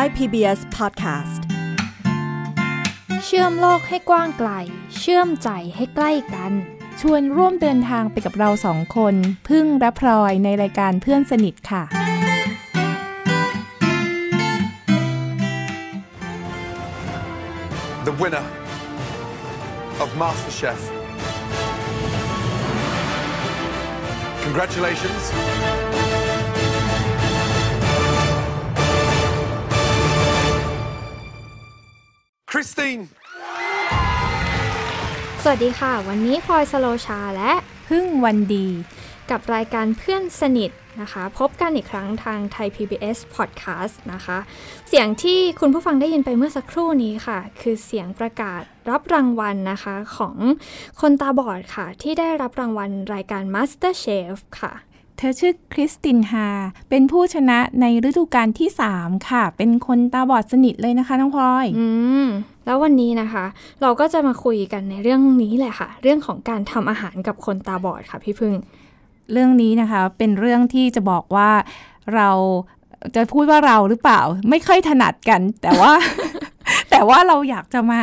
Thai PBS Podcast เชื่อมโลกให้กว้างไกล เชื่อมใจให้ใกล้กัน ชวนร่วมเดินทางไปกับเราสองคน พึ่งและพลอยในรายการเพื่อนสนิทค่ะ the winner of MasterChef. Congratulations. Christine. สวัสดีค่ะ วันนี้พลอยสโลชาและพึ่งวันดี กับรายการเพื่อนสนิทนะคะ พบกันอีกครั้งทางไทย PBS Podcast นะคะ เสียงที่คุณผู้ฟังได้ยินไปเมื่อสักครู่นี้ค่ะ คือเสียงประกาศรับรางวัลนะคะของคนตาบอดค่ะ ที่ได้รับรางวัลรายการ Master Chef ค่ะ เธอชื่อคริสตินฮา เป็นผู้ชนะในฤดูกาลที่ 3 ค่ะ เป็นคนตาบอดสนิทเลยนะคะน้องพลอยอืมแล้ววันนี้นะคะ เราก็จะมาคุยกันในเรื่องนี้แหละค่ะ เรื่องของการทำอาหารกับคนตาบอดค่ะพี่พึ่ง เรื่องนี้นะคะเป็นเรื่องที่จะบอกว่าเราจะพูดว่าเราหรือเปล่า ไม่ค่อยถนัดกัน แต่ว่า แต่ว่าเราอยากจะมา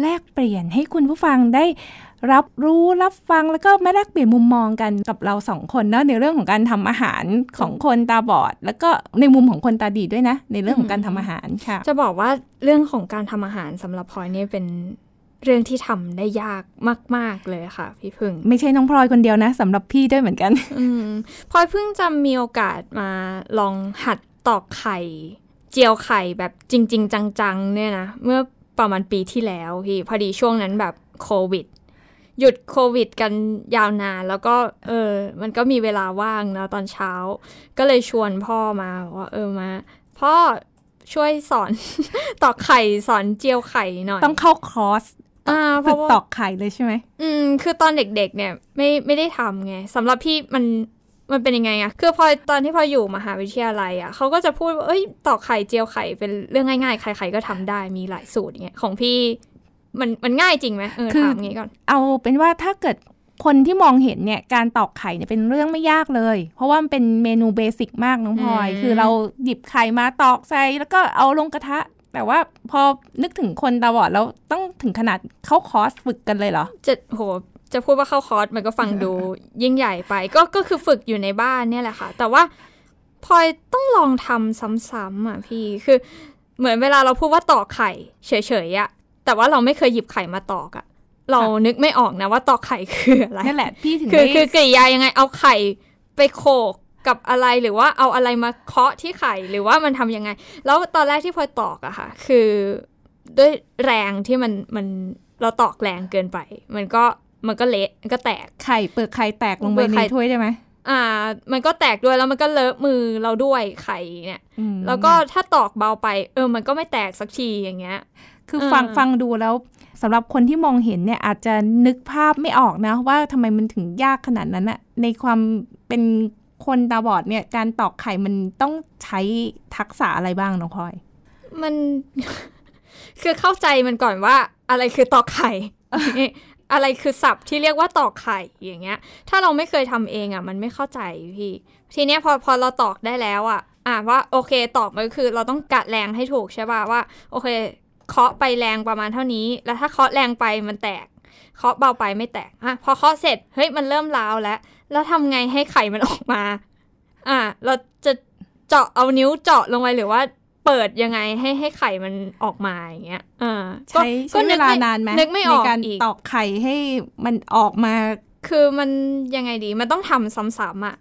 แลกเปลี่ยนให้คุณผู้ฟังได้ รับรู้รับฟังแล้วก็มาแลกเปลี่ยนมุมมองกันกับเราสองคนเนาะในเรื่องของการทำอาหารของคนตาบอด แล้วก็ในมุมของคนตาดีด้วยนะ ในเรื่องของการทำอาหารค่ะ จะบอกว่าเรื่องของการทำอาหารสำหรับพลอยเนี่ยเป็นเรื่องที่ทำได้ยากมาก ๆ เลยค่ะ พี่พึ่ง ไม่ใช่น้องพลอยคนเดียวนะสำหรับพี่ด้วยเหมือนกันอืมพลอยเพิ่งจะมีโอกาสมาลองหัดตอกไข่ เจียวไข่แบบจริง ๆ จัง ๆ เนี่ยนะ เมื่อประมาณปีที่แล้วพี่พอดีช่วงนั้นแบบโควิด หยุดโควิดกันยาวนาน แล้วก็เออ มันก็มีเวลาว่างนะตอนเช้า ก็เลยชวนพ่อมาว่าเออมา พ่อช่วยสอนตอกไข่สอนเจียวไข่หน่อย ต้องเข้าคอร์สอ่าเพฝึราะกว่าตอกไข่เลยใช่ไหม อืม คือตอนเด็กๆเนี่ย ไม่ไม่ได้ทำไงสำหรับพี่มันมันเป็นยังไงอะคือพอตอนที่พออยู่มหาวิทยาลัยอะเขาก็จะพูดว่าเอ้ยตอกไข่เจียวไข่เป็นเรื่องง่ายๆ ใครๆก็ทำได้มีหลายสูตรอย่างเงี้ยของพี่ มันมันง่ายจริงไหมเออคือถามงี้ก่อน เอาเป็นว่าถ้าเกิดคนที่มองเห็นเนี่ยการตอกไข่เนี่ยเป็นเรื่องไม่ยากเลย เพราะว่ามันเป็นเมนูเบสิกมากน้องพลอยอืมคือเราหยิบไข่มาตอกใส่แล้วก็เอาลงกระทะ แต่ว่าพอนึกถึงคนตาบอดแล้วต้องถึงขนาดเข้าคอร์สฝึกกันเลยเหรอจะโหจะพูดว่าเข้าคอร์สมันก็ฟังดูยิ่งใหญ่ไป ก็ก็คือฝึกอยู่ในบ้านเนี่ยแหละค่ะ แต่ว่าพลอยต้องลองทำซ้ำๆอะพี่คือเหมือนเวลาเราพูดว่าตอกไข่เฉยๆอะ แต่ว่าเราไม่เคยหยิบไข่มาตอกอะเรานึกไม่ออกนะว่าตอกไข่คืออะไรนั่นแหละพี่ถึงคือได้คือกริยายังไงเอาไข่ไปโขกกับอะไรหรือว่าเอาอะไรมาเคาะที่ไข่หรือว่ามันทำยังไง แล้วตอนแรกที่พลอยตอกอะค่ะ คือด้วยแรงที่มันมันเราตอกแรงเกินไป มันก็มันก็เละมันก็แตกไข่เปลือกไข่แตกลงไปเปลือกในไข่ถ้วยได้ไหมอ่า มันก็แตกด้วยแล้วมันก็เลอะมือเราด้วยไข่เนี่ยอืมแล้วก็ถ้าตอกเบาไป เออ มันก็ไม่แตกสักทีอย่างเงี้ย คือฟังเออฟังดูแล้วสำหรับคนที่มองเห็นเนี่ยอาจจะนึกภาพไม่ออกนะ ว่าทำไมมันถึงยากขนาดนั้นอะในความเป็นคนตาบอดเนี่ยการตอกไข่มันต้องใช้ทักษะอะไรบ้างน้องพลอย มันคือเข้าใจมันก่อนว่าอะไรคือตอกไข่ อะไรคือศัพท์ที่เรียกว่าตอกไข่อย่างเงี้ย ถ้าเราไม่เคยทำเองอะ มันไม่เข้าใจพี่ ทีเนี้ยพอพอเราตอกได้แล้วอะอะว่าโอเคตอกมันก็คือเราต้องกะแรงให้ถูกใช่ป่ะว่า โอเค เคาะไปแรงประมาณเท่านี้ แล้วถ้าเคาะแรงไปมันแตก เคาะเบาไปไม่แตกอะพอเคาะเสร็จเฮ้ยมันเริ่มร้าวแล้วแล้วทำไงให้ไข่มันออกมา อะเราจะเจาะเอานิ้วเจาะลงไปหรือว่าเปิดยังไงให้ให้ไข่มันออกมาอย่างเงี้ยอ่าก็ใช้ใช้เวลานานไหมนึกไม่ออกในการอีกตอกไข่ให้มันออกมา คือมันยังไงดีมันต้องทำซ้ำๆอะ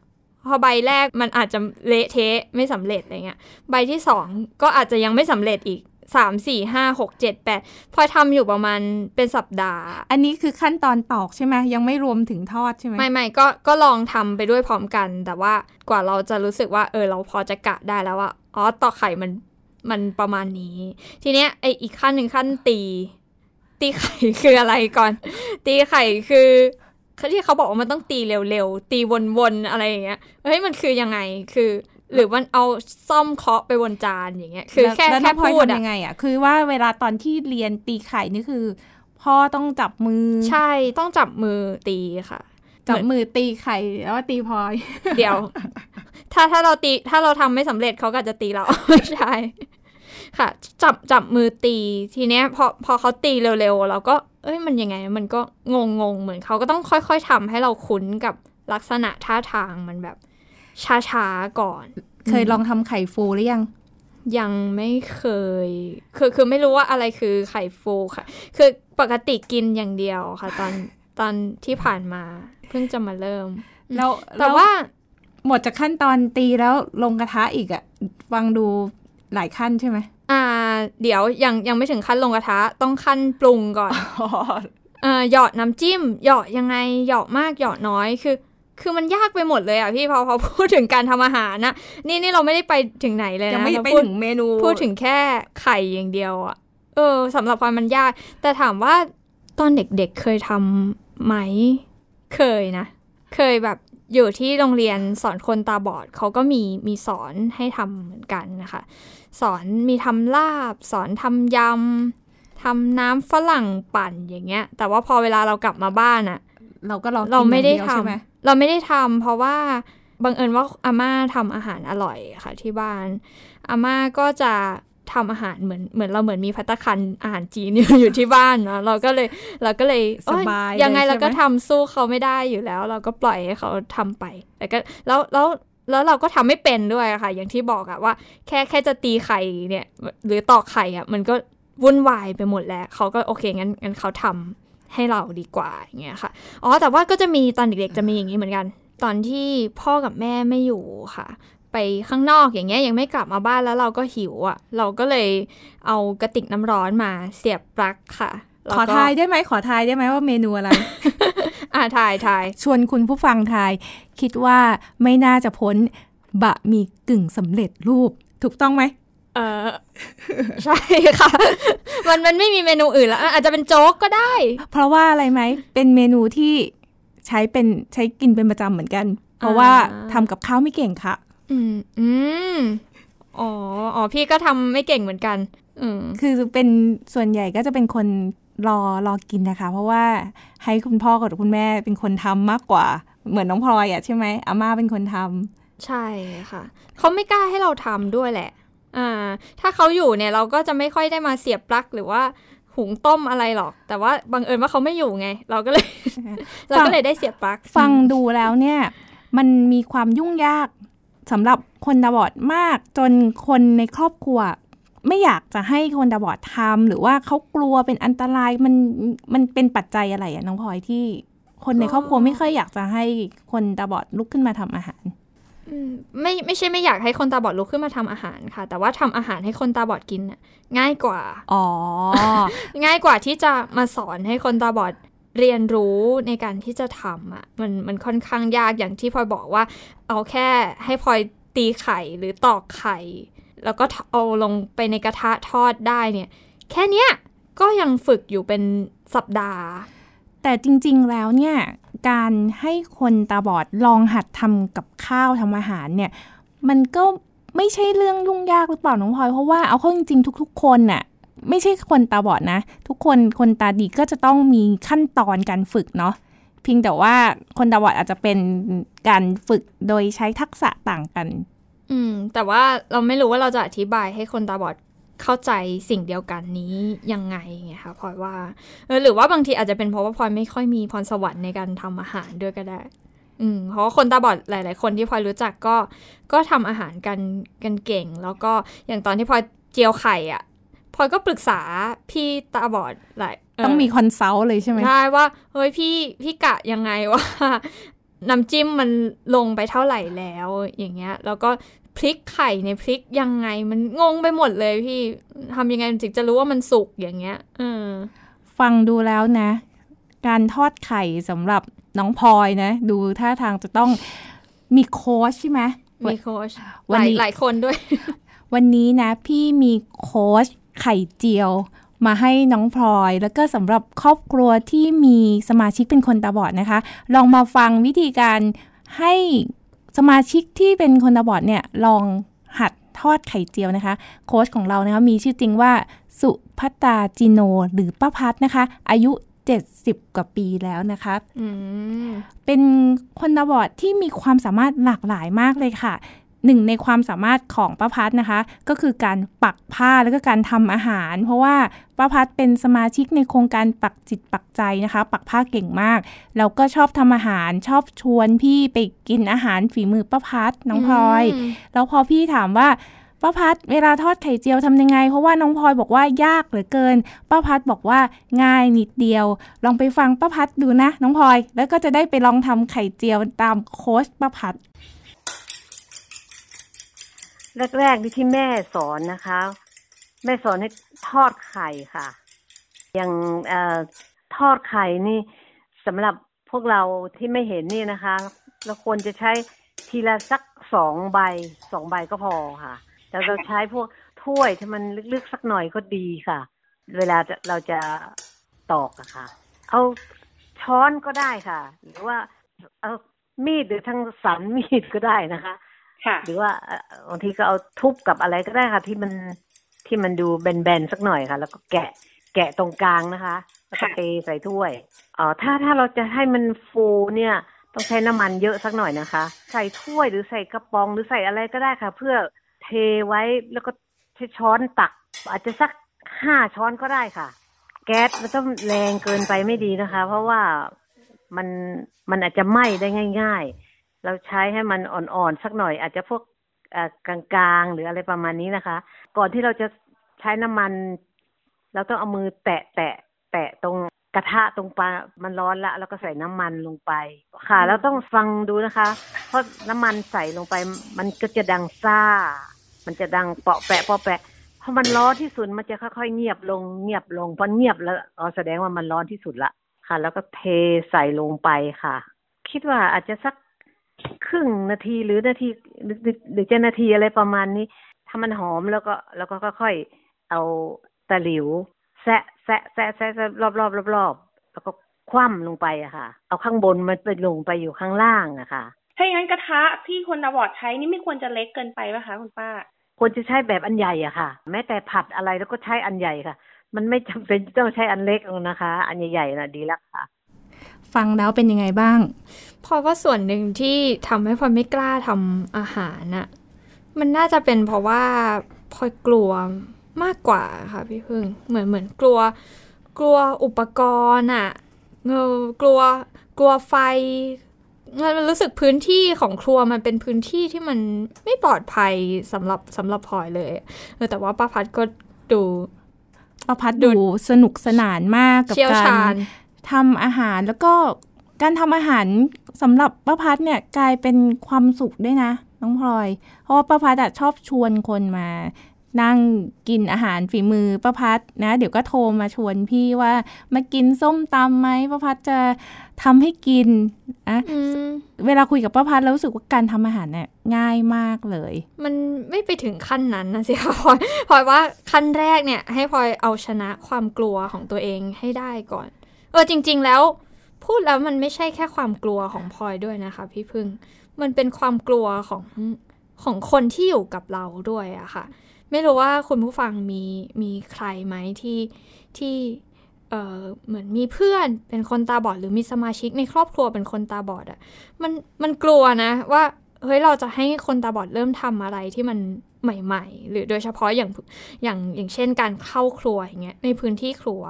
พอใบแรกมันอาจจะเละเทะไม่สำเร็จอะไรเงี้ย ใบที่สองก็อาจจะยังไม่สำเร็จอีก สามสี่ห้าหกเจ็ดแปดพอทำอยู่ประมาณเป็นสัปดาห์ อันนี้คือขั้นตอนตอกใช่ไหมยังไม่รวมถึงทอดใช่ไหมไม่ไม่ก็ก็ลองทำไปด้วยพร้อมกัน แต่ว่ากว่าเราจะรู้สึกว่าเออเราพอจะกะได้แล้วว่าอ๋อตอกไข่มันมันประมาณนี้ ทีเนี้ยไออีกขั้นหนึ่งขั้นตี ตีไข่คืออะไรก่อน ตีไข่คือที่เขาบอกว่ามันต้องตีเร็วๆตีวนๆอะไรอย่างเงี้ยเฮ้ยมันคือยังไงคือ หรือมันเอาซ่อมเคาะไปบนจานอย่างเงี้ย คือแค่ล้วแค่น้องพลอยพูดทำอะยังไงอะคือว่าเวลาตอนที่เรียนตีไข่นี่คือ พ่อต้องจับมือ ใช่ต้องจับมือตีค่ะ จับมือตีไข่แล้วว่าตีพลอย เดี๋ยว ถ้าถ้าเราตีถ้าเราทำไม่สำเร็จเขาก็อาจจะตีเราไม่ใช่ค่ะ จับจับมือตีทีเนี้ยพอพอเขาตีเร็วๆเราก็ เอ้ยมันยังไง มันก็งงงๆเหมือนเขาก็ต้องค่อย ๆทำให้เราคุ้นกับลักษณะท่าทางมันแบบ ช้าๆก่อน เคยลองทำไข่ฟูหรือยัง ยังไม่เคย คือคือไม่รู้ว่าอะไรคือไข่ฟูค่ะ คือปกติกินอย่างเดียวค่ะ ตอนตอนที่ผ่านมา เพิ่งจะมาเริ่มแล้วแต่ว่าหมดจากขั้นตอนตีแล้วลงกระทะอีกอะฟังดูหลายขั้นใช่ไหมอ่า เดี๋ยวยังยังไม่ถึงขั้นลงกระทะต้องขั้นปรุงก่อนเอ่อหยอดน้ำจิ้มหยอดยังไงหยอดมากหยอดน้อยคือ คือมันยากไปหมดเลยอะพี่พอพอพูดถึงการทำอาหารนะนี่นี่เราไม่ได้ไปถึงไหนเลยนะยังไม่เราไปพูดถึงเมนู พูดถึงแค่ไข่อย่างเดียวอะเออสำหรับพลอยมันยาก แต่ถามว่าตอนเด็กๆเคยทำไหม เคยนะ เคยแบบอยู่ที่โรงเรียนสอนคนตาบอดเขาก็มีมีสอนให้ทำเหมือนกันนะคะ สอนมีทำลาบ สอนทำยำทำน้ำฝรั่งปั่นอย่างเงี้ย แต่ว่าพอเวลาเรากลับมาบ้านอะเราก็ลองกินเราไม่ได้อย่างยวทำใช่ไหม เราไม่ได้ทำเพราะว่าบังเอิญว่าอาม่าทำอาหารอร่อยค่ะที่บ้าน อาม่าก็จะทำอาหารเหมือนเหมือนเราเหมือนมีพัตตาคารอาหารจีนอยู่อยู่ที่บ้านเนาะเราก็เลยเราก็เลยสบายเอ้ยังไงลเราก็ใช่หมทำสู้เขาไม่ได้อยู่แล้ว เราก็ปล่อยให้เขาทำไป แต่ก็แล้วแล้วแล้วเราก็ทำไม่เป็นด้วยอะค่ะ อย่างที่บอกอะว่า แค่แค่จะตีไข่เนี่ย หรือตอกไข่อะมันก็วุ่นวายไปหมดแล้วเขาก็โอเคงั้นงั้นเขาทำ ให้เราดีกว่าอย่างเงี้ยค่ะ อ๋อ แต่ว่าก็จะมีตอนเด็กๆจะมีอย่างนี้เหมือนกัน ตอนที่พ่อกับแม่ไม่อยู่ค่ะ ไปข้างนอกอย่างเงี้ยยังไม่กลับมาบ้านแล้วเราก็หิวอะ่ะ เราก็เลยเอากระติกน้ำร้อนมาเสียบปลั๊กค่ะแล้วขอก็ทายได้ไหมขอทายได้ไหมว่าเมนูอะไร อ่าถ่ายถ่ายชวนคุณผู้ฟังทาย คิดว่าไม่น่าจะพ้นบะหมี่กึ่งสำเร็จรูป ถูกต้องไหม เออใช่ค่ะ มันมันไม่มีเมนูอื่นแล้วอะอาจจะเป็นโจ๊กก็ได้ เพราะว่าอะไรไหม เป็นเมนูที่ใช้เป็นใช้กินเป็นประจำเหมือนกัน เพราะว่าอ่าทำกับข้าวไม่เก่งค่ะ อืมอืมอ๋ออ๋อพี่ก็ทำไม่เก่งเหมือนกัน อืมคือเป็นส่วนใหญ่ก็จะเป็นคนรอรอกินนะคะ เพราะว่าให้คุณพ่อกับคุณแม่เป็นคนทำมากกว่า เหมือนน้องพลอยอะใช่ไหมอาม่าเป็นคนทำใช่ค่ะเขาไม่กล้าให้เราทำด้วยแหละ อ่า ถ้าเขาอยู่เนี่ยเราก็จะไม่ค่อยได้มาเสียบปลั๊กหรือว่าหุงต้มอะไรหรอก แต่ว่าบังเอิญว่าเขาไม่อยู่ไง เราก็เลย เราก็เลยได้เสียบปลั๊กฟังดูแล้วเนี่ย มันมีความยุ่งยากสำหรับคนตาบอดมาก จนคนในครอบครัว ไม่อยากจะให้คนตาบอดทำหรือว่าเขากลัวเป็นอันตรายมันมันเป็นปัจจัยอะไรอะน้องพลอยที่ คนในครอบครัวไม่ค่อยอยากจะให้คนตาบอดลุกขึ้นมาทำอาหารอืม ไม่ไม่ใช่ไม่อยากให้คนตาบอดลุกขึ้นมาทำอาหารค่ะ แต่ว่าทำอาหารให้คนตาบอดกินน่ะง่ายกว่า อ๋อ ง่ายกว่าที่จะมาสอนให้คนตาบอดเรียนรู้ในการที่จะทำอะมันมันค่อนข้างยากอย่างที่พลอยบอกว่า เอาแค่ให้พลอยตีไข่หรือตอกไข่ แล้วก็เอาลงไปในกระทะทอดได้เนี่ย แค่เนี้ยก็ยังฝึกอยู่เป็นสัปดาห์ แต่จริงๆแล้วเนี่ยการให้คนตาบอดลองหัดทำกับข้าวทำอาหารเนี่ยมันก็ไม่ใช่เรื่องยุ่งยากหรือเปล่าน้องพลอยเพราะว่าเอาเข้าจริง ๆ ทุก ๆ คนน่ะไม่ใช่คนตาบอดนะ ทุกคนคนตาดีก็จะต้องมีขั้นตอนการฝึกเนาะเพียงแต่ว่าคนตาบอดอาจจะเป็นการฝึกโดยใช้ทักษะต่างกัน อืม แต่ว่าเราไม่รู้ว่าเราจะอธิบายให้คนตาบอด เข้าใจสิ่งเดียวกันนี้ยังไงไงคะพลอยว่าเออหรือว่าบางทีอาจจะเป็นเพราะว่าพลอยไม่ค่อยมีพรสวรรค์ในการทำอาหารด้วยก็ได้ อืมเพราะคนตาบอดหลาย ๆ คนที่พลอยรู้จักก็ก็ทำอาหารกันกันเก่ง แล้วก็อย่างตอนที่พลอยเจียวไข่อะพลอยก็ปรึกษาพี่ตาบอดหลายต้องมีคอนซัลท์เลยใช่ไหมใช่ว่าเฮ้ยพี่พี่กะยังไงว่าน้ำจิ้มมันลงไปเท่าไหร่แล้วอย่างเงี้ย แล้วก็ พริกไข่ในพริกยังไงมันงงไปหมดเลยพี่ทำยังไงถึงจะรู้ว่ามันสุกอย่างเงี้ยเออฟังดูแล้วนะ การทอดไข่สำหรับน้องพลอยนะ ดูท่าทางจะต้องมีโค้ชใช่ไหมมีโค้ชวัหนลายนี้หลายคนด้วย วันนี้นะ พี่มีโค้ชไข่เจียว มาให้น้องพลอย แล้วก็สำหรับครอบครัวที่มีสมาชิกเป็นคนตาบอดนะคะ ลองมาฟังวิธีการให้ สมาชิกที่เป็นคนตาบอดเนี่ยลองหัดทอดไข่เจียวนะคะ โค้ชของเรานะคะมีชื่อจริงว่าสุพัตตาจิโน หรือป้าพัดนะคะ อายุ 70 กว่าปีแล้วนะคะอืมเป็นคนตาบอดที่มีความสามารถหลากหลายมากเลยค่ะ หนึ่งในความสามารถของป้าพัดนะคะ ก็คือการปักผ้าแล้วก็การทำอาหาร เพราะว่าป้าพัดเป็นสมาชิกในโครงการปักจิตปักใจนะคะ ปักผ้าเก่งมาก แล้วก็ชอบทำอาหารชอบชวนพี่ไปกินอาหารฝีมือป้าพัดน้องพลอยอืมแล้วพอพี่ถามว่าป้าพัดเวลาทอดไข่เจียวทำยังไง เพราะว่าน้องพลอยบอกว่ายากเหลือเกินป้าพัดบอกว่าง่ายนิดเดียว ลองไปฟังป้าพัดดูนะ น้องพลอย แล้วก็จะได้ไปลองทำไข่เจียวตามโค้ชป้าพัด แรกๆนี่ที่แม่สอนนะคะ แม่สอนให้ทอดไข่ค่ะ อย่างเอ่อทอดไข่นี่สำหรับพวกเราที่ไม่เห็นนี่นะคะ เราควรจะใช้ทีละสักสองใบสองใบก็พอค่ะแต่เราใช้พวกถ้วยที่มันลึกๆสักหน่อยก็ดีค่ะ เวลาเราจะตอกอะค่ะ เอาช้อนก็ได้ค่ะ หรือว่าเอามีดหรือทั้งสันมีดก็ได้นะคะ หรือว่าเอ่อบางทีก็เอาทุบกับอะไรก็ได้ค่ะ ที่มันที่มันดูแบนๆสักหน่อยค่ะ แล้วก็แกะแกะตรงกลางนะคะแล้วก็ค่ะเทใส่ถ้วยเอ๋อถ้าถ้าเราจะให้มันฟูเนี่ย ต้องใช้น้ำมันเยอะสักหน่อยนะคะ ใส่ถ้วยหรือใส่กระป๋องหรือใส่อะไรก็ได้ค่ะ เพื่อเทไว้แล้วก็ใช้ช้อนตัก อาจจะสักห้าช้อนก็ได้ค่ะ แก๊สมันต้องแรงเกินไปไม่ดีนะคะ เพราะว่ามันมันอาจจะไหม้ได้ง่าย ๆ เราใช้ให้มันอ่อนๆสักหน่อย อาจจะพวกเอ่อกลางๆ หรืออะไรประมาณนี้นะคะ ก่อนที่เราจะใช้น้ำมัน เราต้องเอามือแตะแตะแตะตรงกระทะตรงปลามันร้อนละ แล้วก็ใส่น้ำมันลงไป ค่ะ แล้วต้องฟังดูนะคะ เพราะน้ำมันใส่ลงไป มันก็จะดังซ่า มันจะดังเปาะแปะเปาะแปะพอมันร้อนที่สุดมันจะค่อยๆเงียบลงเงียบลงพอเงียบแล้วอ๋อแสดงว่ามันร้อนที่สุดละค่ะ แล้วก็เทใส่ลงไปค่ะ คิดว่าอาจจะสัก ครึ่งนาทีหรือนาทีหรือหรือหรือจะนาทีอะไรประมาณนี้ถ้ามันหอมแล้วก็แล้วก็ค่อยๆเอาตะหลิวแซะแซะแซะแซะแซะรอบรอบรอบรอบแล้วก็คว่ำลงไปอะค่ะ เอาข้างบนมันไปลงไปอยู่ข้างล่างอะค่ะถ้าอย่างนั้นกระทะที่คนตาบอดใช้นี่ไม่ควรจะเล็กเกินไปป่ะคะคุณป้าควรจะใช้แบบอันใหญ่อะค่ะ แม้แต่ผัดอะไรแล้วก็ใช้อันใหญ่ค่ะ มันไม่จำเป็นต้องใช้อันเล็กหรอกนะคะ อันใหญ่ๆน่ะดีแล้วค่ะ ฟังแล้วเป็นยังไงบ้างเพราะว่าส่วนหนึ่งที่ทำให้พลอยไม่กล้าทำอาหารน่ะมันน่าจะเป็นเพราะว่าพลอยกลัวมากกว่าค่ะพี่พึ่งเหมือนเหมือนกลัว กลัวอุปกรณ์อะเงอกลัวกลัวไฟมันรู้สึกพื้นที่ของครัวมันเป็นพื้นที่ที่มันไม่ปลอดภัยสำหรับสำหรับพลอยเลยเออแต่ว่าป้าพัดก็ดูประพัดดูดูสนุกสนานมากกับเชี่ยวกาชารญ ทำอาหารแล้วก็การทำอาหารสำหรับป้าพัดเนี่ยกลายเป็นความสุขด้วยนะ น้องพลอย เพราะว่าป้าพัดอะชอบชวนคนมา นั่งกินอาหารฝีมือป้าพัดนะ เดี๋ยวก็โทรมาชวนพี่ว่ามากินส้มตำไหมป้าพัดจะทำให้กินอะอืมเวลาคุยกับป้าพัดแล้วรู้สึกว่าการทำอาหารเนี่ยง่ายมากเลย มันไม่ไปถึงขั้นนั้นนะสิคะพลอยพลอยว่าขั้นแรกเนี่ย ให้พลอยเอาชนะความกลัวของตัวเองให้ได้ก่อนเออจริง ๆ แล้ว พูดแล้วมันไม่ใช่แค่ความกลัวของพลอยด้วยนะคะ พี่พึ่ง มันเป็นความกลัวของของคนที่อยู่กับเราด้วยอะค่ะ ไม่รู้ว่าคุณผู้ฟังมีมีใครไหมที่ที่เออเหมือนมีเพื่อนเป็นคนตาบอด หรือมีสมาชิกในครอบครัวเป็นคนตาบอดอะมันมันกลัวนะว่าเฮ้ยเราจะให้คนตาบอดเริ่มทำอะไรที่มันใหม่ ๆ หรือโดยเฉพาะอย่างอย่างอย่างเช่นการเข้าครัวอย่างเงี้ยในพื้นที่ครัว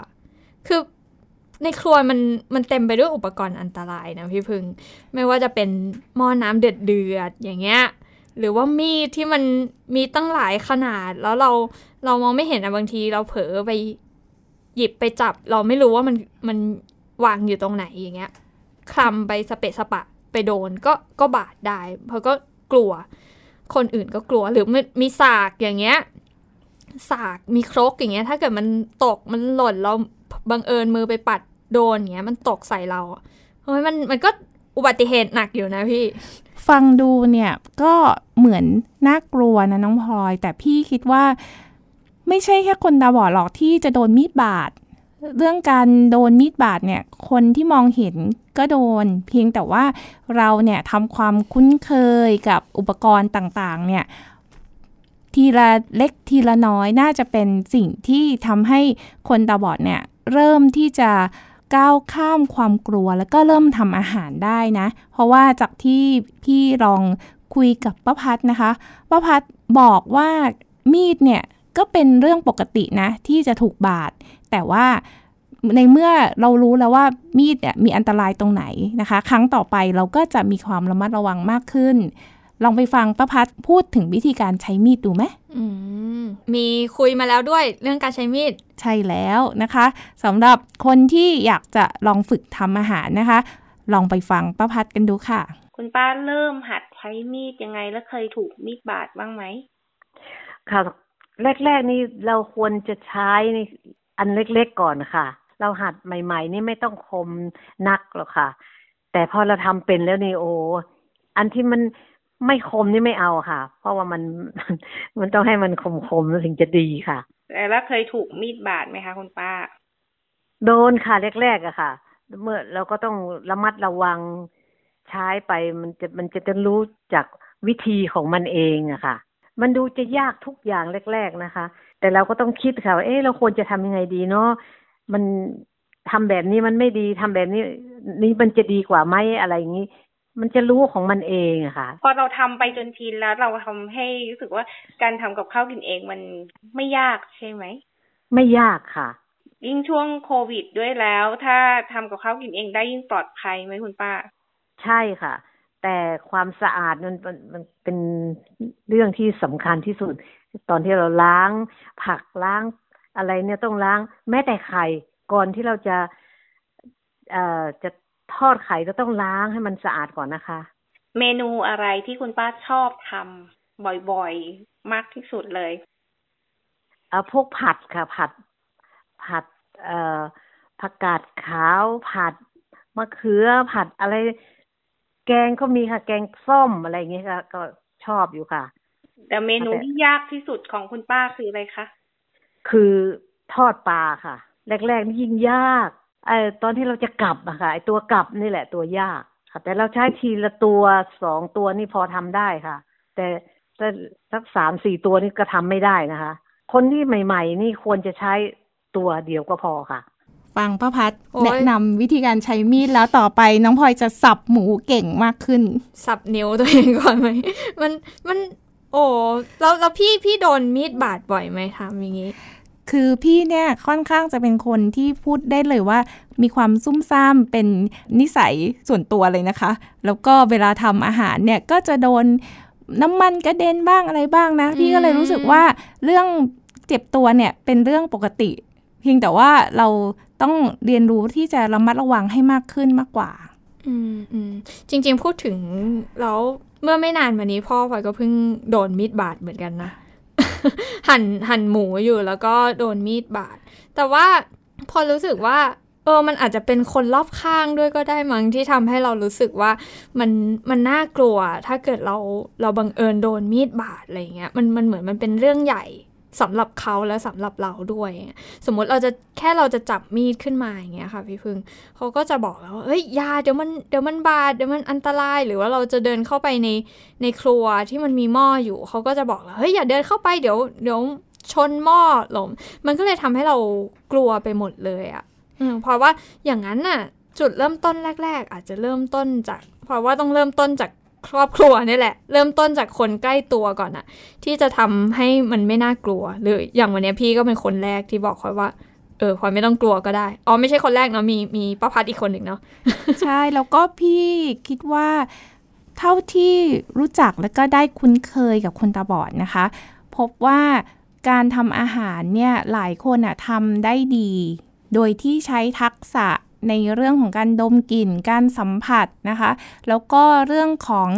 คือ ในครัวมันมันเต็มไปด้วยอุปกรณ์อันตรายนะพี่พึง ไม่ว่าจะเป็นหม้อน้ำเดือดเดือดอย่างเงี้ยหรือว่ามีดที่มันมีตั้งหลายขนาด แล้วเราเรามองไม่เห็นอะบางที เราเผลอไปหยิบไปจับ เราไม่รู้ว่ามันมันวางอยู่ตรงไหนอย่างเงี้ยคลำไปสเปะสปะไปโดนก็ก็บาดได้เพราะก็กลัว คนอื่นก็กลัวหรือมมีสากอย่างเงี้ยสากมีครกอย่างเงี้ย ถ้าเกิดมันตกมันหล่นเรา บังเอิญมือไปปัดโดนอย่างเงี้ยมันตกใส่เราเฮ้ยมันมันก็อุบัติเหตุหนักอยู่นะพี่ ฟังดูเนี่ยก็เหมือนน่ากลัวนะน้องพลอย แต่พี่คิดว่าไม่ใช่แค่คนตาบอดหรอกที่จะโดนมีดบาด เรื่องการโดนมีดบาดเนี่ย คนที่มองเห็นก็โดน เพียงแต่ว่าเราเนี่ยทำความคุ้นเคยกับอุปกรณ์ต่างๆ เนี่ยทีละเล็กทีละน้อยน่าจะเป็นสิ่งที่ทำให้คนตาบอดเนี่ย เริ่มที่จะก้าวข้ามความกลัวแล้วก็เริ่มทำอาหารได้นะ เพราะว่าจากที่พี่ลองคุยกับป้าพัดนะคะป้าพัดบอกว่ามีดเนี่ยก็เป็นเรื่องปกตินะที่จะถูกบาด แต่ว่าในเมื่อเรารู้แล้วว่ามีดเนี่ยมีอันตรายตรงไหนนะคะ ครั้งต่อไปเราก็จะมีความระมัดระวังมากขึ้น ลองไปฟังป้าพัดพูดถึงวิธีการใช้มีดดูไหมอืมมีคุยมาแล้วด้วยเรื่องการใช้มีด ใช่แล้วนะคะสำหรับคนที่อยากจะลองฝึกทำอาหารนะคะ ลองไปฟังป้าพัดกันดูค่ะ คุณป้าเริ่มหัดใช้มีดยังไงแล้วเคยถูกมีดบาดบ้างไหมค่ะ แรก ๆ นี่เราควรจะใช้ในอันเล็กๆก่อนค่ะ เราหัดใหม่ ๆ นี่ไม่ต้องคมนักหรอกค่ะ แต่พอเราทำเป็นแล้วนี่โอ้อันที่มัน ไม่คมนี่ไม่เอาค่ะ เพราะว่ามันมันต้องให้มันคมๆแล้วถึงจะดีค่ะแต่แล้วเคยถูกมีดบาดไหมคะคุณป้า โดนค่ะแรกๆอะค่ะ เมื่อเราก็ต้องระมัดระวังใช้ไปมันจะมันจะจะรู้จากวิธีของมันเองอะค่ะ มันดูจะยากทุกอย่างแรก ๆนะคะ แต่เราก็ต้องคิดค่ะว่าเอ๊ะเราควรจะทำยังไงดีเนาะมันทำแบบนี้มันไม่ดีทำแบบนี้ นี่มันจะดีกว่าไหมอะไรอย่างนี้ มันจะรู้ของมันเองอะค่ะ พอเราทำไปจนชินแล้ว เราทำให้รู้สึกว่าการทำกับข้าวกินเองมันไม่ยากใช่ไหม ไม่ยากค่ะ ยิ่งช่วงโควิดด้วยแล้ว ถ้าทำกับข้าวกินเองได้ยิ่งปลอดภัยไหมคุณป้า ใช่ค่ะ แต่ความสะอาดมันมันมันเป็นเรื่องที่สำคัญที่สุด ตอนที่เราล้างผักล้างอะไรเนี่ยต้องล้างแม้แต่ไข่ก่อนที่เราจะเอ่อจะ ทอดไข่ก็ต้องล้างให้มันสะอาดก่อนนะคะ เมนูอะไรที่คุณป้าชอบทำบ่อยๆ มากที่สุดเลยเอ่อพวกผัดค่ะ ผัด ผัด เอ่อผักกาดขาว ผัดมะเขือ ผัดอะไร แกงก็มีค่ะ แกงส้มอะไรอย่างเงี้ยค่ะ ก็ชอบอยู่ค่ะ แต่เมนูที่ยากที่สุดของคุณป้าคืออะไรคะ คือทอดปลาค่ะ แรกๆนี่ยิ่งยาก ไอ้ตอนที่เราจะกลับอะค่ะไอ้ตัวกลับนี่แหละ ตัวยากค่ะ แต่เราใช้ทีละตัวสองตัวนี่พอทำได้ค่ะ แต่แต่สักสามสี่ตัวนี่ก็ทำไม่ได้นะคะ คนที่ใหม่ ๆ นี่ควรจะใช้ตัวเดียวก็พอค่ะ ฟังป้าพัดโอ้ยแนะนำวิธีการใช้มีดแล้วต่อไปน้องพลอยจะสับหมูเก่งมากขึ้น สับนิ้วตัวเองก่อนไหมมันมัน โอ้แล้วแล้วพี่พี่โดนมีดบาดบ่อยไหมทำอย่างนี้ คือพี่เนี่ยค่อนข้างจะเป็นคนที่พูดได้เลยว่า มีความซุ่มซ่ามเป็นนิสัยส่วนตัวเลยนะคะ แล้วก็เวลาทำอาหารเนี่ยก็จะโดนน้ำมันกระเด็นบ้างอะไรบ้างนะ พี่ก็เลยรู้สึกว่าเรื่องเจ็บตัวเนี่ยเป็นเรื่องปกติ เพียงแต่ว่าเราต้องเรียนรู้ที่จะระมัดระวังให้มากขึ้นมากกว่า อืมอืมจริง ๆ พูดถึงแล้วเมื่อไม่นานมานี้พ่อพลอยก็เพิ่งโดนมีดบาดเหมือนกันนะ หั่นหั่นหมูอยู่แล้วก็โดนมีดบาด แต่ว่าพอรู้สึกว่าเออ มันอาจจะเป็นคนรอบข้างด้วยก็ได้มั้งที่ทำให้เรารู้สึกว่ามันมันน่ากลัว ถ้าเกิดเราเราบังเอิญโดนมีดบาดอะไรเงี้ยมันมันเหมือนมันเป็นเรื่องใหญ่ สำหรับเขาและสำหรับเราด้วย สมมติเราจะแค่เราจะจับมีดขึ้นมาอย่างเงี้ยค่ะพี่พึ่งเขาก็จะบอกแล้วว่าเฮ้ยยาเดี๋ยวมันเดี๋ยวมันบาดเดี๋ยวมันอันตรายหรือว่าเราจะเดินเข้าไปในในครัวที่มันมีหม้ออยู่เขาก็จะบอกแล้วเฮ้ยอย่าเดินเข้าไปเดี๋ยวเดี๋ยวชนหม้อหลมมันก็เลยทำให้เรากลัวไปหมดเลยอะ่ะเพราะว่าอย่างนั้นน่ะจุดเริ่มต้นแรก ๆ อาจจะเริ่มต้นจาก เพราะว่าต้องเริ่มต้นจาก ครอบครัวนี่แหละ เริ่มต้นจากคนใกล้ตัวก่อนอะที่จะทำให้มันไม่น่ากลัวหรืออย่างวันนี้พี่ก็เป็นคนแรกที่บอกคอยว่าเออคอยไม่ต้องกลัวก็ได้ อ๋อไม่ใช่คนแรกเนาะมีมีป้าพัดอีกคนหนึ่งเนาะใช่แล้วก็พี่คิดว่าเท่าที่รู้จักแล้วก็ได้คุ้นเคยกับคนตาบอดนะคะ พบว่าการทำอาหารเนี่ยหลายคนอะทำได้ดี โดยที่ใช้ทักษะ ในเรื่องของการดมกลิ่น การสัมผัสนะคะ แล้วก็เรื่องของ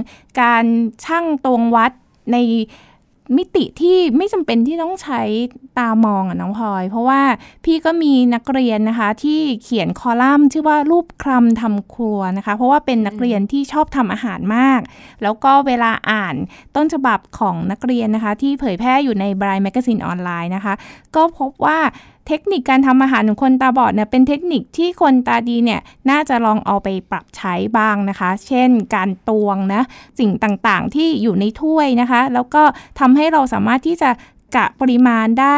การช่างตวงวัดในมิติที่ไม่จำเป็นที่ต้องใช้ตามองอะน้องพลอย เพราะว่าพี่ก็มีนักเรียนนะคะ ที่เขียนคอลัมน์ ชื่อว่ารูปคลำทำครัวนะคะ เพราะว่าเป็นนักเรียนที่ชอบทำอาหารมาก แล้วก็เวลาอ่านต้นฉบับของนักเรียนนะคะ ที่เผยแพร่อยู่ในบรายแมกซีนออนไลน์นะคะ ก็พบว่า เทคนิคการทำอาหารของคนตาบอดเนี่ยเป็นเทคนิคที่คนตาดีเนี่ยน่าจะลองเอาไปปรับใช้บ้างนะคะ เช่น การตวงนะสิ่งต่างๆที่อยู่ในถ้วยนะคะ แล้วก็ทำให้เราสามารถที่จะกะปริมาณได้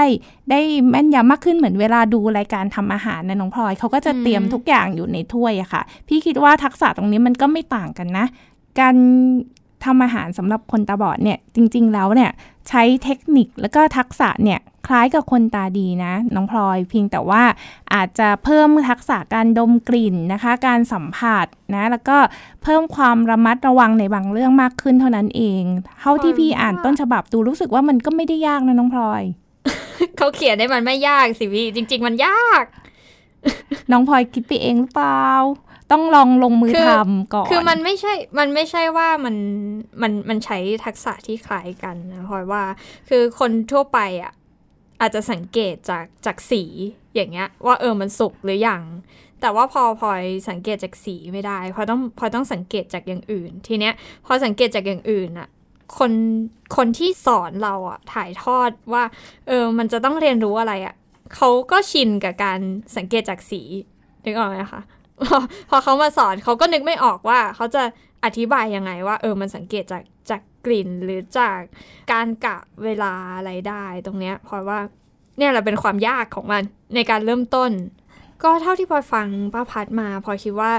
ได้แม่นยำมากขึ้นเหมือนเวลาดูรายการทำอาหารนะน้องพลอยเขาก็จะเตรียมอืมทุกอย่างอยู่ในถ้วยอะค่ะ พี่คิดว่าทักษะตรงนี้มันก็ไม่ต่างกันนะ การ ทำอาหารสำหรับคนตาบอดเนี่ยจริงๆแล้วเนี่ยใช้เทคนิคแล้วก็ทักษะเนี่ยคล้ายกับคนตาดีนะ น้องพลอยเพียงแต่ว่าอาจจะเพิ่มทักษะการดมกลิ่นนะคะ การสัมผัสนะแล้วก็เพิ่มความระมัดระวังในบางเรื่องมากขึ้นเท่านั้นเองเท่าที่พี่อ่านต้นฉบับดูรู้สึกว่ามันก็ไม่ได้ยากนะน้องพลอย เขาเขียนได้มันไม่ยากสิพี่จริง ๆ มันยาก น้องพลอยคิดไปเองหรือเปล่า ต้องลองลงมือคือทำก่อน คือมันไม่ใช่ มันไม่ใช่ว่ามัน มัน มันใช้ทักษะที่คล้ายกันนะพลอยว่า คือคนทั่วไปอะอาจจะสังเกตจาก จากสีอย่างเงี้ย ว่าเออ มันสุกหรือยัง แต่ว่าพอพลอยสังเกตจากสีไม่ได้ พอต้อง พอต้องสังเกตจากอย่างอื่น ทีเนี้ย พอสังเกตจากอย่างอื่นอะ คน คนที่สอนเราอะ ถ่ายทอดว่า เออ มันจะต้องเรียนรู้อะไรอะ เขาก็ชินกับการสังเกตจากสีนึกออกไหมคะ พอเขามาสอนเขาก็นึกไม่ออกว่าเขาจะอธิบายยังไงว่า เออมันสังเกตจากจากกลิ่นหรือจากการกะเวลาอะไรได้ตรงเนี้ยเพราะว่าเนี่ยแหละเป็นความยากของมันในการเริ่มต้น ก็เท่าที่พอฟังป้าพัดมา พอคิดว่า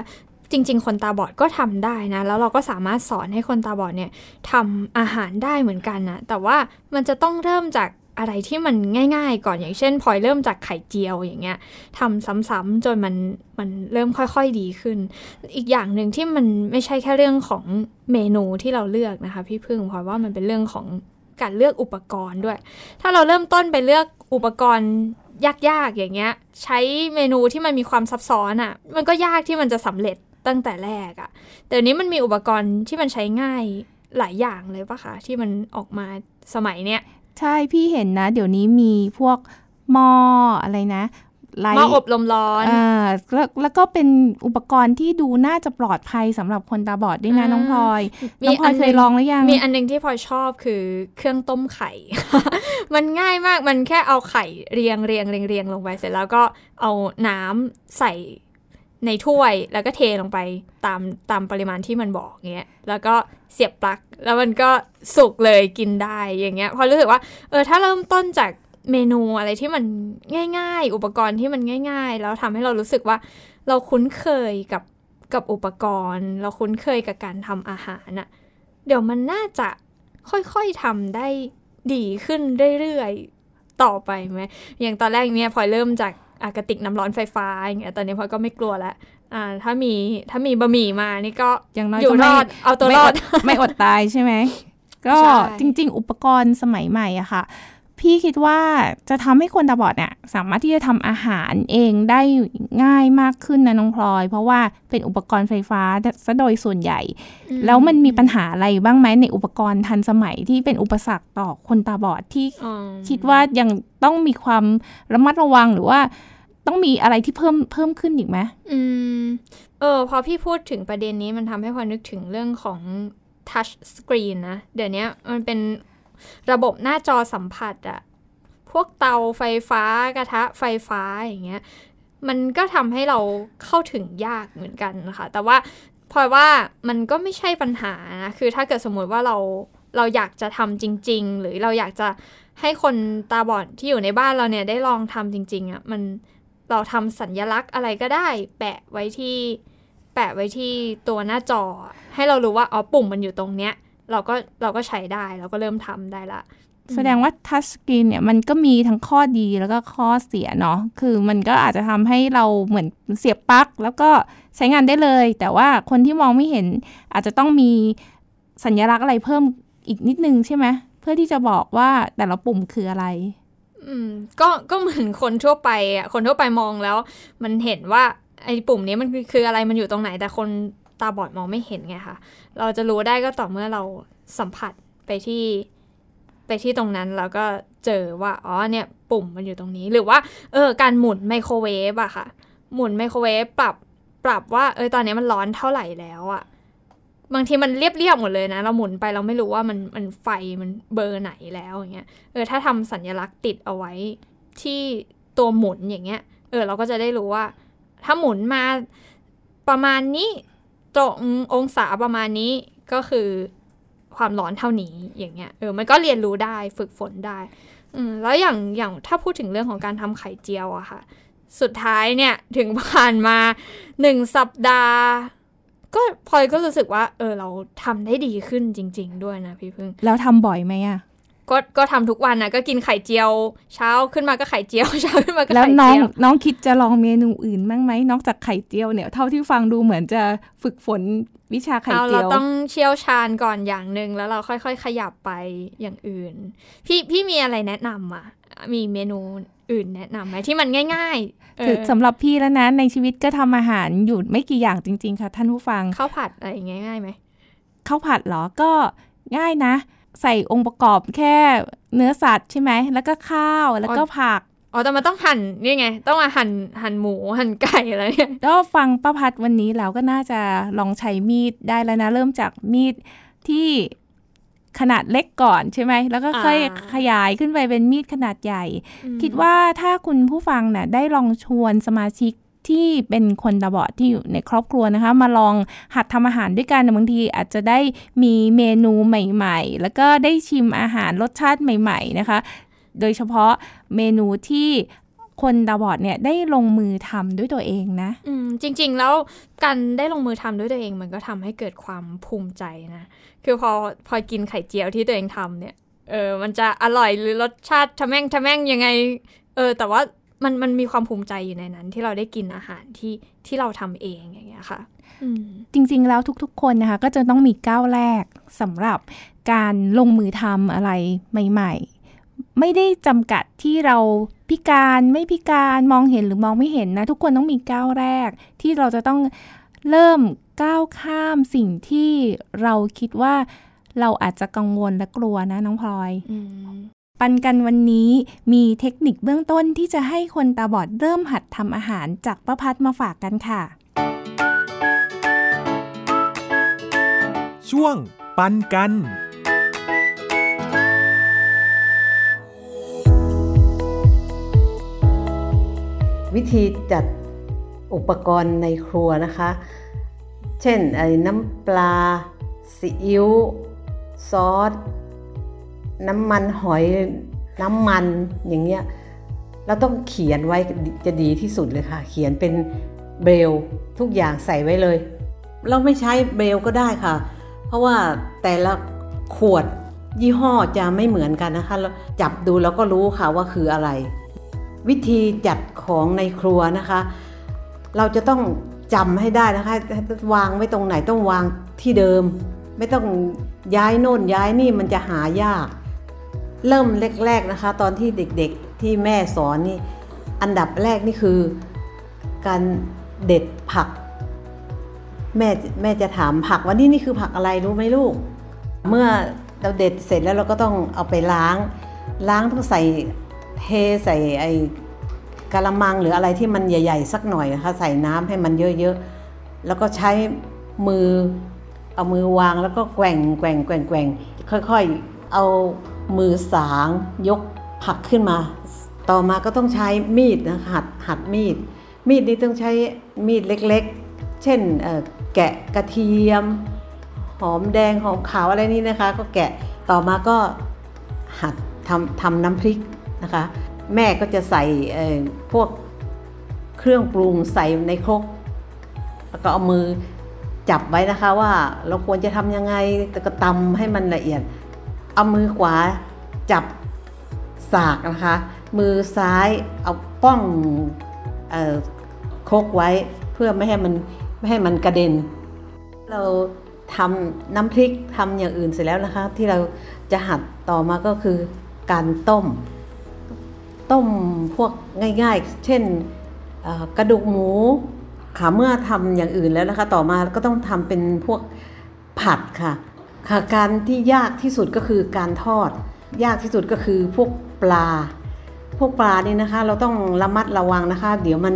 จริง ๆ คนตาบอดก็ทำได้นะ แล้วเราก็สามารถสอนให้คนตาบอดเนี่ยทำอาหารได้เหมือนกันนะแต่ว่ามันจะต้องเริ่มจาก อะไรที่มันง่าย ๆ ก่อนอย่างเช่นพลอยเริ่มจากไข่เจียวอย่างเงี้ยทำซ้ำๆจนมันมันเริ่มค่อยๆดีขึ้น อีกอย่างหนึ่งที่มันไม่ใช่แค่เรื่องของเมนูที่เราเลือกนะคะ พี่พึ่งเพราะว่ามันเป็นเรื่องของการเลือกอุปกรณ์ด้วย ถ้าเราเริ่มต้นไปเลือกอุปกรณ์ยากๆอย่างเงี้ย ใช้เมนูที่มันมีความซับซ้อนอะ่ะ มันก็ยากที่มันจะสำเร็จตั้งแต่แรกอะ่ะแต่นี้มันมีอุปกรณ์ที่มันใช้ง่ายหลายอย่างเลยปะคะที่มันออกมาสมัยเนี้ย ใช่พี่เห็นนะ เดี๋ยวนี้มีพวกหม้ออะไรนะไลหม้ออบลมร้อนอ่าแล้วแล้วก็เป็นอุปกรณ์ที่ดูน่าจะปลอดภัยสำหรับคนตาบอดด้วยนะอ่าน้องพลอยมีน้องพลอยอันหนึ่งเคยลองหรือยัง มีอันหนึงที่พลอยชอบคือเครื่องต้มไข่ มันง่ายมากมันแค่เอาไข่เรียงเรียงเรียงเรียงลงไปเสร็จแล้วก็เอาน้ำใส่ ในถ้วยแล้วก็เทลงไปตามตามปริมาณที่มันบอกเงี้ยแล้วก็เสียบปลั๊กแล้วมันก็สุกเลยกินได้อย่างเงี้ยพอรู้สึกว่าเออถ้าเริ่มต้นจากเมนูอะไรที่มันง่าย ๆ อุปกรณ์ที่มันง่าย ๆ แล้วทำให้เรารู้สึกว่าเราคุ้นเคยกับกับอุปกรณ์ เราคุ้นเคยกับการทำอาหารน่ะเดี๋ยวมันน่าจะค่อยๆทำได้ดีขึ้นเรื่อยๆต่อไปไหมอย่างตอนแรกเนี่ยพลอยเริ่มจาก กระติกน้ำร้อนไฟฟ้าอย่างเงี้ยตอนนี้พลอยก็ไม่กลัวแล้วอ่าถ้ามีถ้ามีบะหมี่มานี่ก็อย่างน้อยอยู่ก็รไม่อดเอาตัวไม่รออดดไม่อดตายใช่ไหมก็ใช่จริง ๆ อุปกรณ์สมัยใหม่อะค่ะ พี่คิดว่าจะทำให้คนตาบอดเนี่ยสามารถที่จะทำอาหารเองได้ง่ายมากขึ้นนะน้องพลอย เพราะว่าเป็นอุปกรณ์ไฟฟ้าซะโดยส่วนใหญ่ แล้วมันมีปัญหาอะไรบ้างไหมในอุปกรณ์ทันสมัยที่เป็นอุปสรรคต่อคนตาบอดที่อ๋อคิดว่ายังต้องมีความระมัดระวังหรือว่าต้องมีอะไรที่เพิ่มเพิ่มขึ้นอีกไหมอืม เออ พอพี่พูดถึงประเด็นนี้มันทำให้พอนึกถึงเรื่องของ touch screen นะ เดี๋ยวนี้มันเป็น ระบบหน้าจอสัมผัสอะพวกเตาไฟฟ้ากระทะไฟฟ้าอย่างเงี้ยมันก็ทำให้เราเข้าถึงยากเหมือนกันนะคะ แต่ว่าพลอยว่ามันก็ไม่ใช่ปัญหานะคือถ้าเกิดสมมติว่าเราเราอยากจะทำจริง ๆ หรือเราอยากจะให้คนตาบอดที่อยู่ในบ้านเราเนี่ยได้ลองทำจริงๆอะมันเราทำสัญลักษณ์อะไรก็ได้ แปะไว้ที่แปะไว้ที่ตัวหน้าจอ ให้เรารู้ว่าอ๋อปุ่มมันอยู่ตรงเนี้ย เราก็เราก็ใช้ได้เราก็เริ่มทำได้ละ แสดงว่าทัชสกรีนเนี่ยมันก็มีทั้งข้อดีแล้วก็ข้อเสียเนาะคือมันก็อาจจะทำให้เราเหมือนเสียบปลั๊กแล้วก็ใช้งานได้เลย แต่ว่าคนที่มองไม่เห็นอาจจะต้องมีสัญลักษณ์อะไรเพิ่มอีกนิดนึงใช่ไหมเพื่อที่จะบอกว่าแต่ละปุ่มคืออะไรอืมก็ก็เหมือนคนทั่วไปอะคนทั่วไปมองแล้ว มันเห็นว่าไอ้ปุ่มนี้มันคือคืออะไรมันอยู่ตรงไหนแต่คน ตาบอดมองไม่เห็นไงคะเราจะรู้ได้ก็ต่อเมื่อเราสัมผัสไปที่ไปที่ตรงนั้นแล้วก็เจอว่าอ๋อเนี่ยปุ่มมันอยู่ตรงนี้หรือว่าเออการหมุนไมโครเวฟอะค่ะ หมุนไมโครเวฟปรับปรับว่าเออตอนนี้มันร้อนเท่าไหร่แล้วอะบางทีมันเรียบๆหมดเลยนะ เราหมุนไปเราไม่รู้ว่ามันมันไฟมันเบอร์ไหนแล้วอย่างเงี้ยเออถ้าทำสัญลักษณ์ติดเอาไว้ที่ตัวหมุนอย่างเงี้ยเออเราก็จะได้รู้ว่า ถ้าหมุนมาประมาณนี้ ตรงองศาประมาณนี้ก็คือความร้อนเท่านี้อย่างเงี้ยเออมันก็เรียนรู้ได้ฝึกฝนได้อืมแล้วอย่างอย่างถ้าพูดถึงเรื่องของการทำไข่เจียวอะค่ะ สุดท้ายเนี่ยถึงผ่านมาหนึ่งสัปดาห์ ก็พลอยก็รู้สึกว่า เออเราทำได้ดีขึ้นจริง ๆ ด้วยนะพี่พึ่ง แล้วทำบ่อยไหมอะ ก็ก็ทำทุกวันนะก็กินไข่เจียว เช้าขึ้นมาก็ไข่เจียวเช้าขึ้นมาก็แล้วไข่น้องเจียวน้องคิดจะลองเมนูอื่นบ้างไหมนอกจากไข่เจียวเนี่ยเท่าที่ฟังดูเหมือนจะฝึกฝนวิชาไข่เอาเจีเรายวต้องเชี่ยวชาญก่อนอย่างหนึ่งแล้วเราค่อย ๆ ขยับไปอย่างอื่น พี่พี่มีอะไรแนะนำอะมีเมนูอื่นแนะนำไหมที่มันง่ายๆเออคือสำหรับพี่แล้วนะในชีวิตก็ทำอาหารอยู่ไม่กี่อย่างจริง ๆ ค่ะ ท่านผู้ฟังข้าวผัดอะไรอย่างเงี้ยง่ายไหมข้าวผัดเหรอก็ง่ายนะ ใส่องค์ประกอบแค่เนื้อสัตว์ใช่ไหม แล้วก็ข้าวแล้วก็ผักอ๋อแต่มันต้องหั่นนี่ไง ต้องมาหั่นหั่นหมูหั่นไก่อะไรเนี่ยก็ฟังป้าพัดวันนี้เราก็น่าจะลองใช้มีดได้แล้วนะ เริ่มจากมีดที่ขนาดเล็กก่อนใช่ไหม แล้วก็ค่อยอ่าขยายขึ้นไปเป็นมีดขนาดใหญ่ คิดว่าถ้าคุณผู้ฟังน่ะได้ลองชวนสมาชิก ที่เป็นคนตาบอดที่อยู่ในครอบครัวนะคะ มาลองหัดทำอาหารด้วยกันบางทีอาจจะได้มีเมนูใหม่ๆ แล้วก็ได้ชิมอาหารรสชาติใหม่ ๆนะคะ โดยเฉพาะเมนูที่คนตาบอดเนี่ยได้ลงมือทำด้วยตัวเองนะอืมจริง ๆ แล้วการได้ลงมือทำด้วยตัวเอง มันก็ทำให้เกิดความภูมิใจนะ คือพอพอกินไข่เจียวที่ตัวเองทำเนี่ยเออมันจะอร่อยหรือรสชาติทะแม่งทะแม่งยังไง เออ แต่ว่า มันมันมีความภูมิใจอยู่ในนั้น ที่เราได้กินอาหารที่ที่เราทำเองอย่างเงี้ยค่ะอืมจริงๆแล้วทุกๆคนนะคะ ก็จะต้องมีก้าวแรกสำหรับการลงมือทำอะไรใหม่ ๆ ไม่ได้จำกัดที่เราพิการไม่พิการมองเห็นหรือมองไม่เห็นนะ ทุกคนต้องมีก้าวแรก ที่เราจะต้องเริ่มก้าวข้ามสิ่งที่เราคิดว่าเราอาจจะกังวลและกลัวนะน้องพลอยอืม ปันกันวันนี้มีเทคนิคเบื้องต้นที่จะให้คนตาบอดเริ่มหัดทำอาหารจากป้าพัดมาฝากกันค่ะ ช่วงปันกันวิธีจัดอุปกรณ์ในครัวนะคะ เช่นไอ้น้ำปลาซีอิ๊วซอส น้ำมันหอยน้ำมันอย่างเงี้ยเราต้องเขียนไว้จะดีที่สุดเลยค่ะ เขียนเป็นเบลทุกอย่างใส่ไว้เลย เราไม่ใช้เบลก็ได้ค่ะ เพราะว่าแต่ละขวดยี่ห้อจะไม่เหมือนกันนะคะเราจับดูแล้วก็รู้ค่ะว่าคืออะไร วิธีจัดของในครัวนะคะ เราจะต้องจำให้ได้นะคะวางไว้ตรงไหนต้องวางที่เดิม ไม่ต้องย้ายโน่นย้ายนี่มันจะหายาก เริ่มแรกๆนะคะ ตอนที่เด็กๆที่แม่สอนนี่อันดับแรกนี่คือ การเด็ดผัก แม่แม่จะถามผักว่านี่นี่คือผักอะไรรู้ไหมลูก เมื่อเราเด็ดเสร็จแล้วเราก็ต้องเอาไปล้าง ล้างต้องใส่เทใส่ไอ้กะละมังหรืออะไรที่มันใหญ่ ๆ สักหน่อยนะคะใส่น้ำให้มันเยอะๆแล้วก็ใช้มือเอามือวางแล้วก็แกว่งแกว่งแกว่งแกว่งค่อย ๆ เอา มือสางยกผักขึ้นมา ต่อมาก็ต้องใช้มีดนะหัดหัดมีด มีดนี้ต้องใช้มีดเล็กๆ เช่นแกะกระเทียม หอมแดงหอมขาวอะไรนี่นะคะ ก็แกะต่อมาก็หัดทำทำน้ำพริกนะคะ แม่ก็จะใส่พวกเครื่องปรุงใส่ในครกแล้วก็เอามือจับไว้นะคะว่าเราควรจะทำยังไงแต่ก็ตำให้มันละเอียด เอามือขวาจับสากนะคะ มือซ้ายเอาป้องเออคกไว้เพื่อไม่ให้มันไม่ให้มันกระเด็น เราทำน้ำพริกทำอย่างอื่นเสร็จแล้วนะคะ ที่เราจะหัดต่อมาก็คือการต้ม ต้มพวกง่ายๆ เช่นกระดูกหมูค่ะเมื่อทำอย่างอื่นแล้วนะคะ ต่อมาก็ต้องทำเป็นพวกผัดค่ะ ค่ะการที่ยากที่สุดก็คือการทอด ยากที่สุดก็คือพวกปลา พวกปลานี่นะคะ เราต้องระมัดระวังนะคะ เดี๋ยวมัน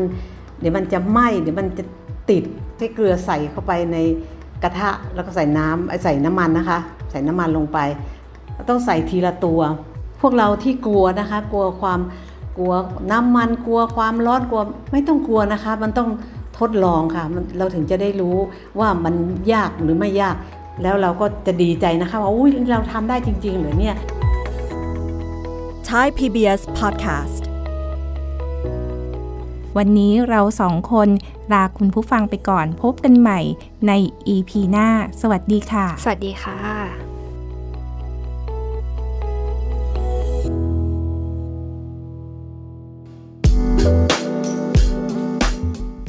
เดี๋ยวมันจะไหม้เดี๋ยวมันจะติดใช้เกลือใส่เข้าไปในกระทะแล้วก็ใส่น้ำใส่น้ำมันนะคะ ใส่น้ำมันลงไป ต้องใส่ทีละตัว พวกเราที่กลัวนะคะ กลัวความกลัวน้ำมันกลัวความร้อนกลัวไม่ต้องกลัวนะคะ มันต้องทดลองค่ะเราถึงจะได้รู้ว่ามันยากหรือไม่ยาก แล้วเราก็จะดีใจนะคะว่าอุ้ยเราทำได้จริงๆเหรือเนี่ย Thai PBS Podcast วันนี้เราสองคนลาคุณผู้ฟังไปก่อนพบกันใหม่ใน EP หน้า สวัสดีค่ะ สวัสดีค่ะ